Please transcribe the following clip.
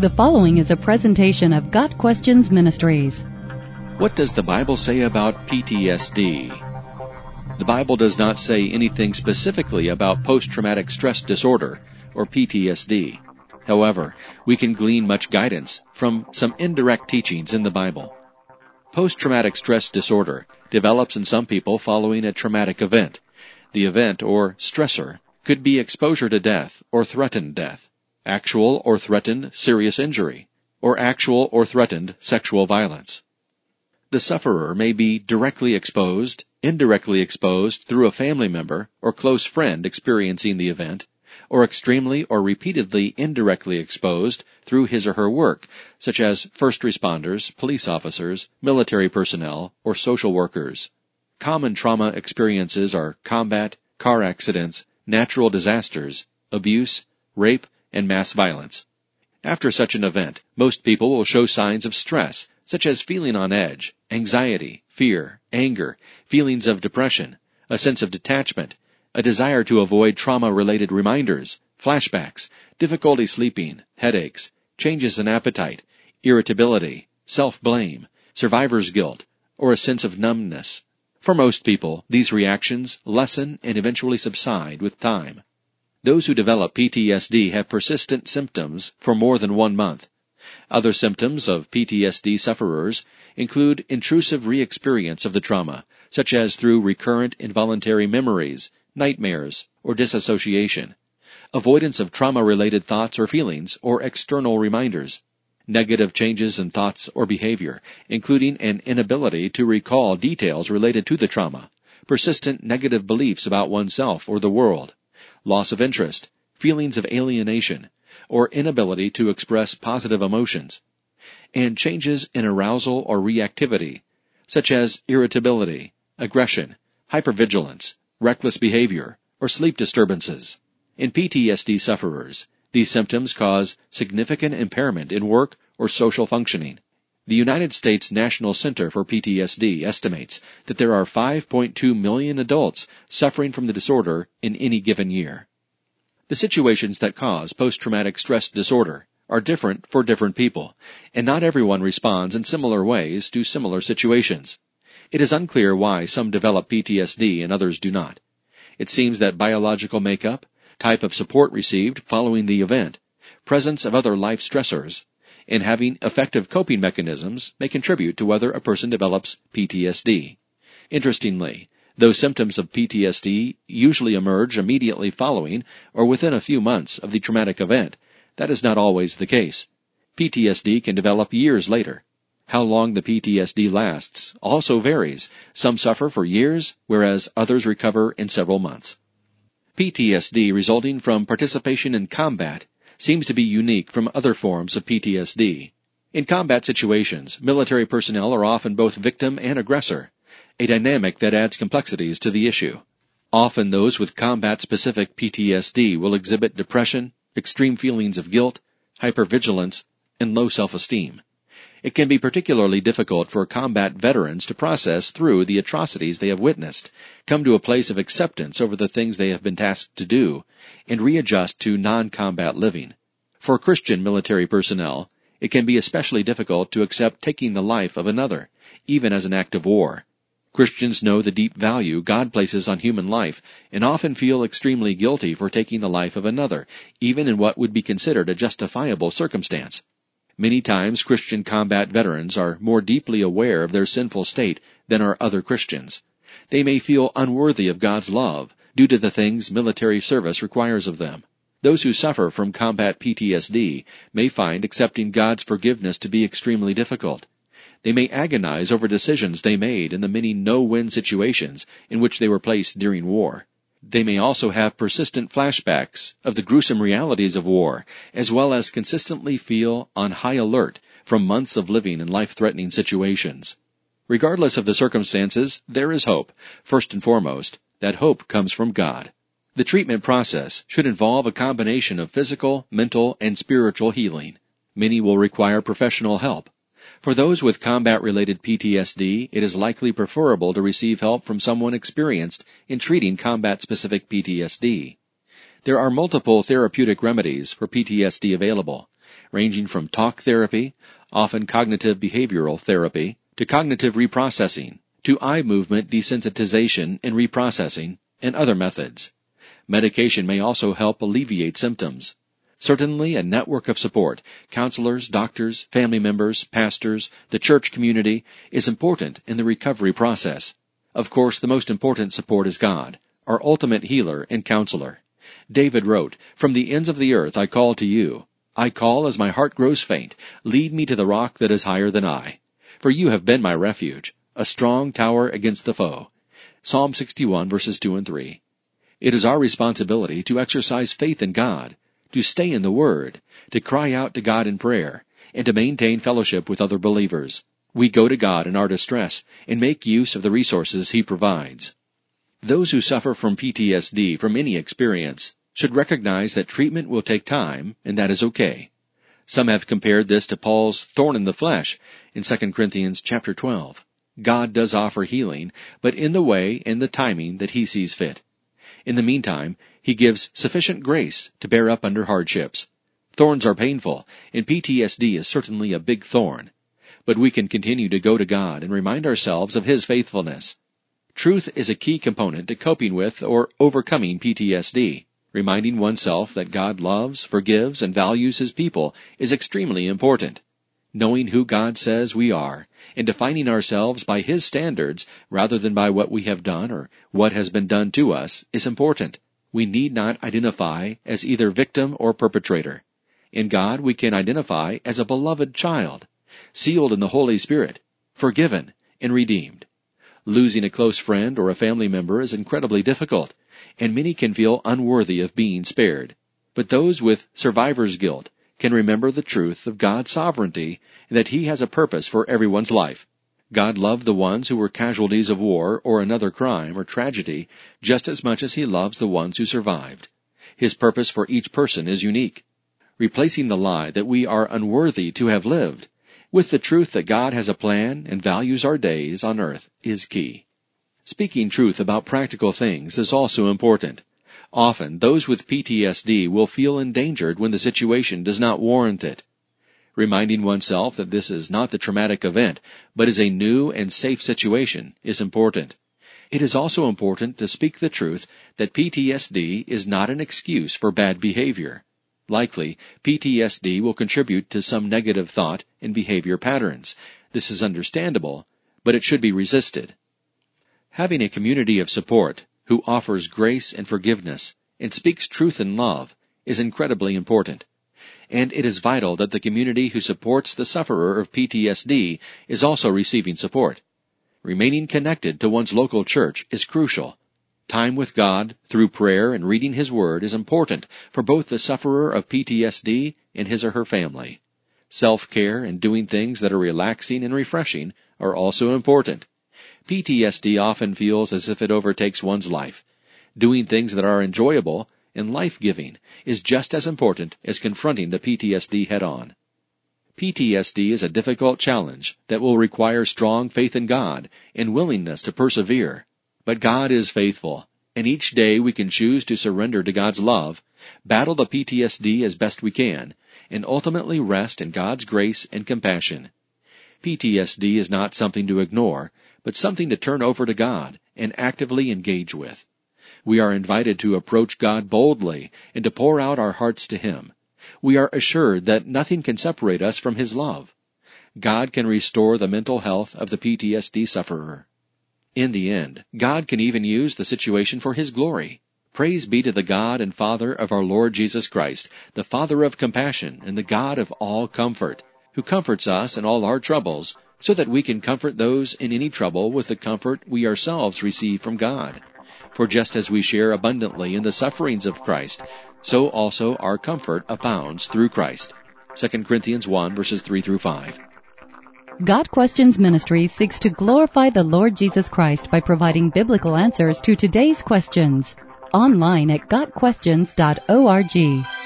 The following is a presentation of Got Questions Ministries. What does the Bible say about PTSD? The Bible does not say anything specifically about post-traumatic stress disorder, or PTSD. However, we can glean much guidance from some indirect teachings in the Bible. Post-traumatic stress disorder develops in some people following a traumatic event. The event, or stressor, could be exposure to death or threatened death, actual or threatened serious injury, or actual or threatened sexual violence. The sufferer may be directly exposed, indirectly exposed through a family member or close friend experiencing the event, or extremely or repeatedly indirectly exposed through his or her work, such as first responders, police officers, military personnel, or social workers. Common trauma experiences are combat, car accidents, natural disasters, abuse, rape, and mass violence. After such an event, most people will show signs of stress, such as feeling on edge, anxiety, fear, anger, feelings of depression, a sense of detachment, a desire to avoid trauma-related reminders, flashbacks, difficulty sleeping, headaches, changes in appetite, irritability, self-blame, survivor's guilt, or a sense of numbness. For most people, these reactions lessen and eventually subside with time. Those who develop PTSD have persistent symptoms for more than one month. Other symptoms of PTSD sufferers include intrusive re-experience of the trauma, such as through recurrent involuntary memories, nightmares, or disassociation, avoidance of trauma-related thoughts or feelings or external reminders, negative changes in thoughts or behavior, including an inability to recall details related to the trauma, persistent negative beliefs about oneself or the world, loss of interest, feelings of alienation, or inability to express positive emotions, and changes in arousal or reactivity, such as irritability, aggression, hypervigilance, reckless behavior, or sleep disturbances. In PTSD sufferers, these symptoms cause significant impairment in work or social functioning. The United States National Center for PTSD estimates that there are 5.2 million adults suffering from the disorder in any given year. The situations that cause post-traumatic stress disorder are different for different people, and not everyone responds in similar ways to similar situations. It is unclear why some develop PTSD and others do not. It seems that biological makeup, type of support received following the event, presence of other life stressors, and having effective coping mechanisms may contribute to whether a person develops PTSD. Interestingly, though symptoms of PTSD usually emerge immediately following or within a few months of the traumatic event, that is not always the case. PTSD can develop years later. How long the PTSD lasts also varies. Some suffer for years, whereas others recover in several months. PTSD resulting from participation in combat seems to be unique from other forms of PTSD. In combat situations, military personnel are often both victim and aggressor, a dynamic that adds complexities to the issue. Often those with combat-specific PTSD will exhibit depression, extreme feelings of guilt, hypervigilance, and low self-esteem it can be particularly difficult for combat veterans to process through the atrocities they have witnessed, come to a place of acceptance over the things they have been tasked to do, and readjust to non-combat living. For Christian military personnel, it can be especially difficult to accept taking the life of another, even as an act of war. Christians know the deep value God places on human life and often feel extremely guilty for taking the life of another, even in what would be considered a justifiable circumstance. Many times Christian combat veterans are more deeply aware of their sinful state than are other Christians. They may feel unworthy of God's love due to the things military service requires of them. Those who suffer from combat PTSD may find accepting God's forgiveness to be extremely difficult. They may agonize over decisions they made in the many no-win situations in which they were placed during war. They may also have persistent flashbacks of the gruesome realities of war, as well as consistently feel on high alert from months of living in life-threatening situations. Regardless of the circumstances, there is hope. First and foremost, that hope comes from God. The treatment process should involve a combination of physical, mental, and spiritual healing. Many will require professional help. For those with combat-related PTSD, it is likely preferable to receive help from someone experienced in treating combat-specific PTSD. There are multiple therapeutic remedies for PTSD available. ranging from talk therapy, often cognitive behavioral therapy, to cognitive reprocessing, to eye movement desensitization and reprocessing, and other methods. Medication may also help alleviate symptoms. Certainly a network of support, counselors, doctors, family members, pastors, the church community, is important in the recovery process. Of course, the most important support is God, our ultimate healer and counselor. David wrote, From the ends of the earth I call to you. I call as my heart grows faint. Lead me to the rock that is higher than I. For you have been my refuge, a strong tower against the foe. Psalm 61 verses 2 and 3. It is our responsibility to exercise faith in God, to stay in the Word, to cry out to God in prayer, and to maintain fellowship with other believers. We go to God in our distress and make use of the resources He provides. Those who suffer from PTSD from any experience should recognize that treatment will take time and that is okay. Some have compared this to Paul's thorn in the flesh in 2 Corinthians chapter 12. God does offer healing, but in the way and the timing that He sees fit. In the meantime, he gives sufficient grace to bear up under hardships. Thorns are painful, and PTSD is certainly a big thorn. But we can continue to go to God and remind ourselves of His faithfulness. Truth is a key component to coping with or overcoming PTSD. Reminding oneself that God loves, forgives, and values His people is extremely important. Knowing who God says we are, and defining ourselves by His standards rather than by what we have done or what has been done to us is important we need not identify as either victim or perpetrator. In God, we can identify as a beloved child, sealed in the Holy Spirit, forgiven, and redeemed. Losing a close friend or a family member is incredibly difficult, and many can feel unworthy of being spared. But those with survivor's guilt can remember the truth of God's sovereignty and that He has a purpose for everyone's life. God loved the ones who were casualties of war or another crime or tragedy just as much as he loves the ones who survived. His purpose for each person is unique. Replacing the lie that we are unworthy to have lived with the truth that God has a plan and values our days on earth is key. Speaking truth about practical things is also important. Often, those with PTSD will feel endangered when the situation does not warrant it. Reminding oneself that this is not the traumatic event, but is a new and safe situation is important. It is also important to speak the truth that PTSD is not an excuse for bad behavior. Likely, PTSD will contribute to some negative thought and behavior patterns. This is understandable, but it should be resisted. Having a community of support who offers grace and forgiveness and speaks truth in love is incredibly important and it is vital that the community who supports the sufferer of PTSD is also receiving support. Remaining connected to one's local church is crucial. Time with God through prayer and reading His Word is important for both the sufferer of PTSD and his or her family. Self-care and doing things that are relaxing and refreshing are also important. PTSD often feels as if it overtakes one's life. Doing things that are enjoyable and life-giving is just as important as confronting the PTSD head-on. PTSD is a difficult challenge that will require strong faith in God and willingness to persevere. But God is faithful, and each day we can choose to surrender to God's love, battle the PTSD as best we can, and ultimately rest in God's grace and compassion. PTSD is not something to ignore, but something to turn over to God and actively engage with. We are invited to approach God boldly and to pour out our hearts to Him. We are assured that nothing can separate us from His love. God can restore the mental health of the PTSD sufferer. In the end, God can even use the situation for His glory. Praise be to the God and Father of our Lord Jesus Christ, the Father of compassion and the God of all comfort, who comforts us in all our troubles, so that we can comfort those in any trouble with the comfort we ourselves receive from God. For just as we share abundantly in the sufferings of Christ, so also our comfort abounds through Christ. 2 Corinthians 1 verses 3 through 5. Got Questions Ministry seeks to glorify the Lord Jesus Christ by providing biblical answers to today's questions. Online at GotQuestions.org.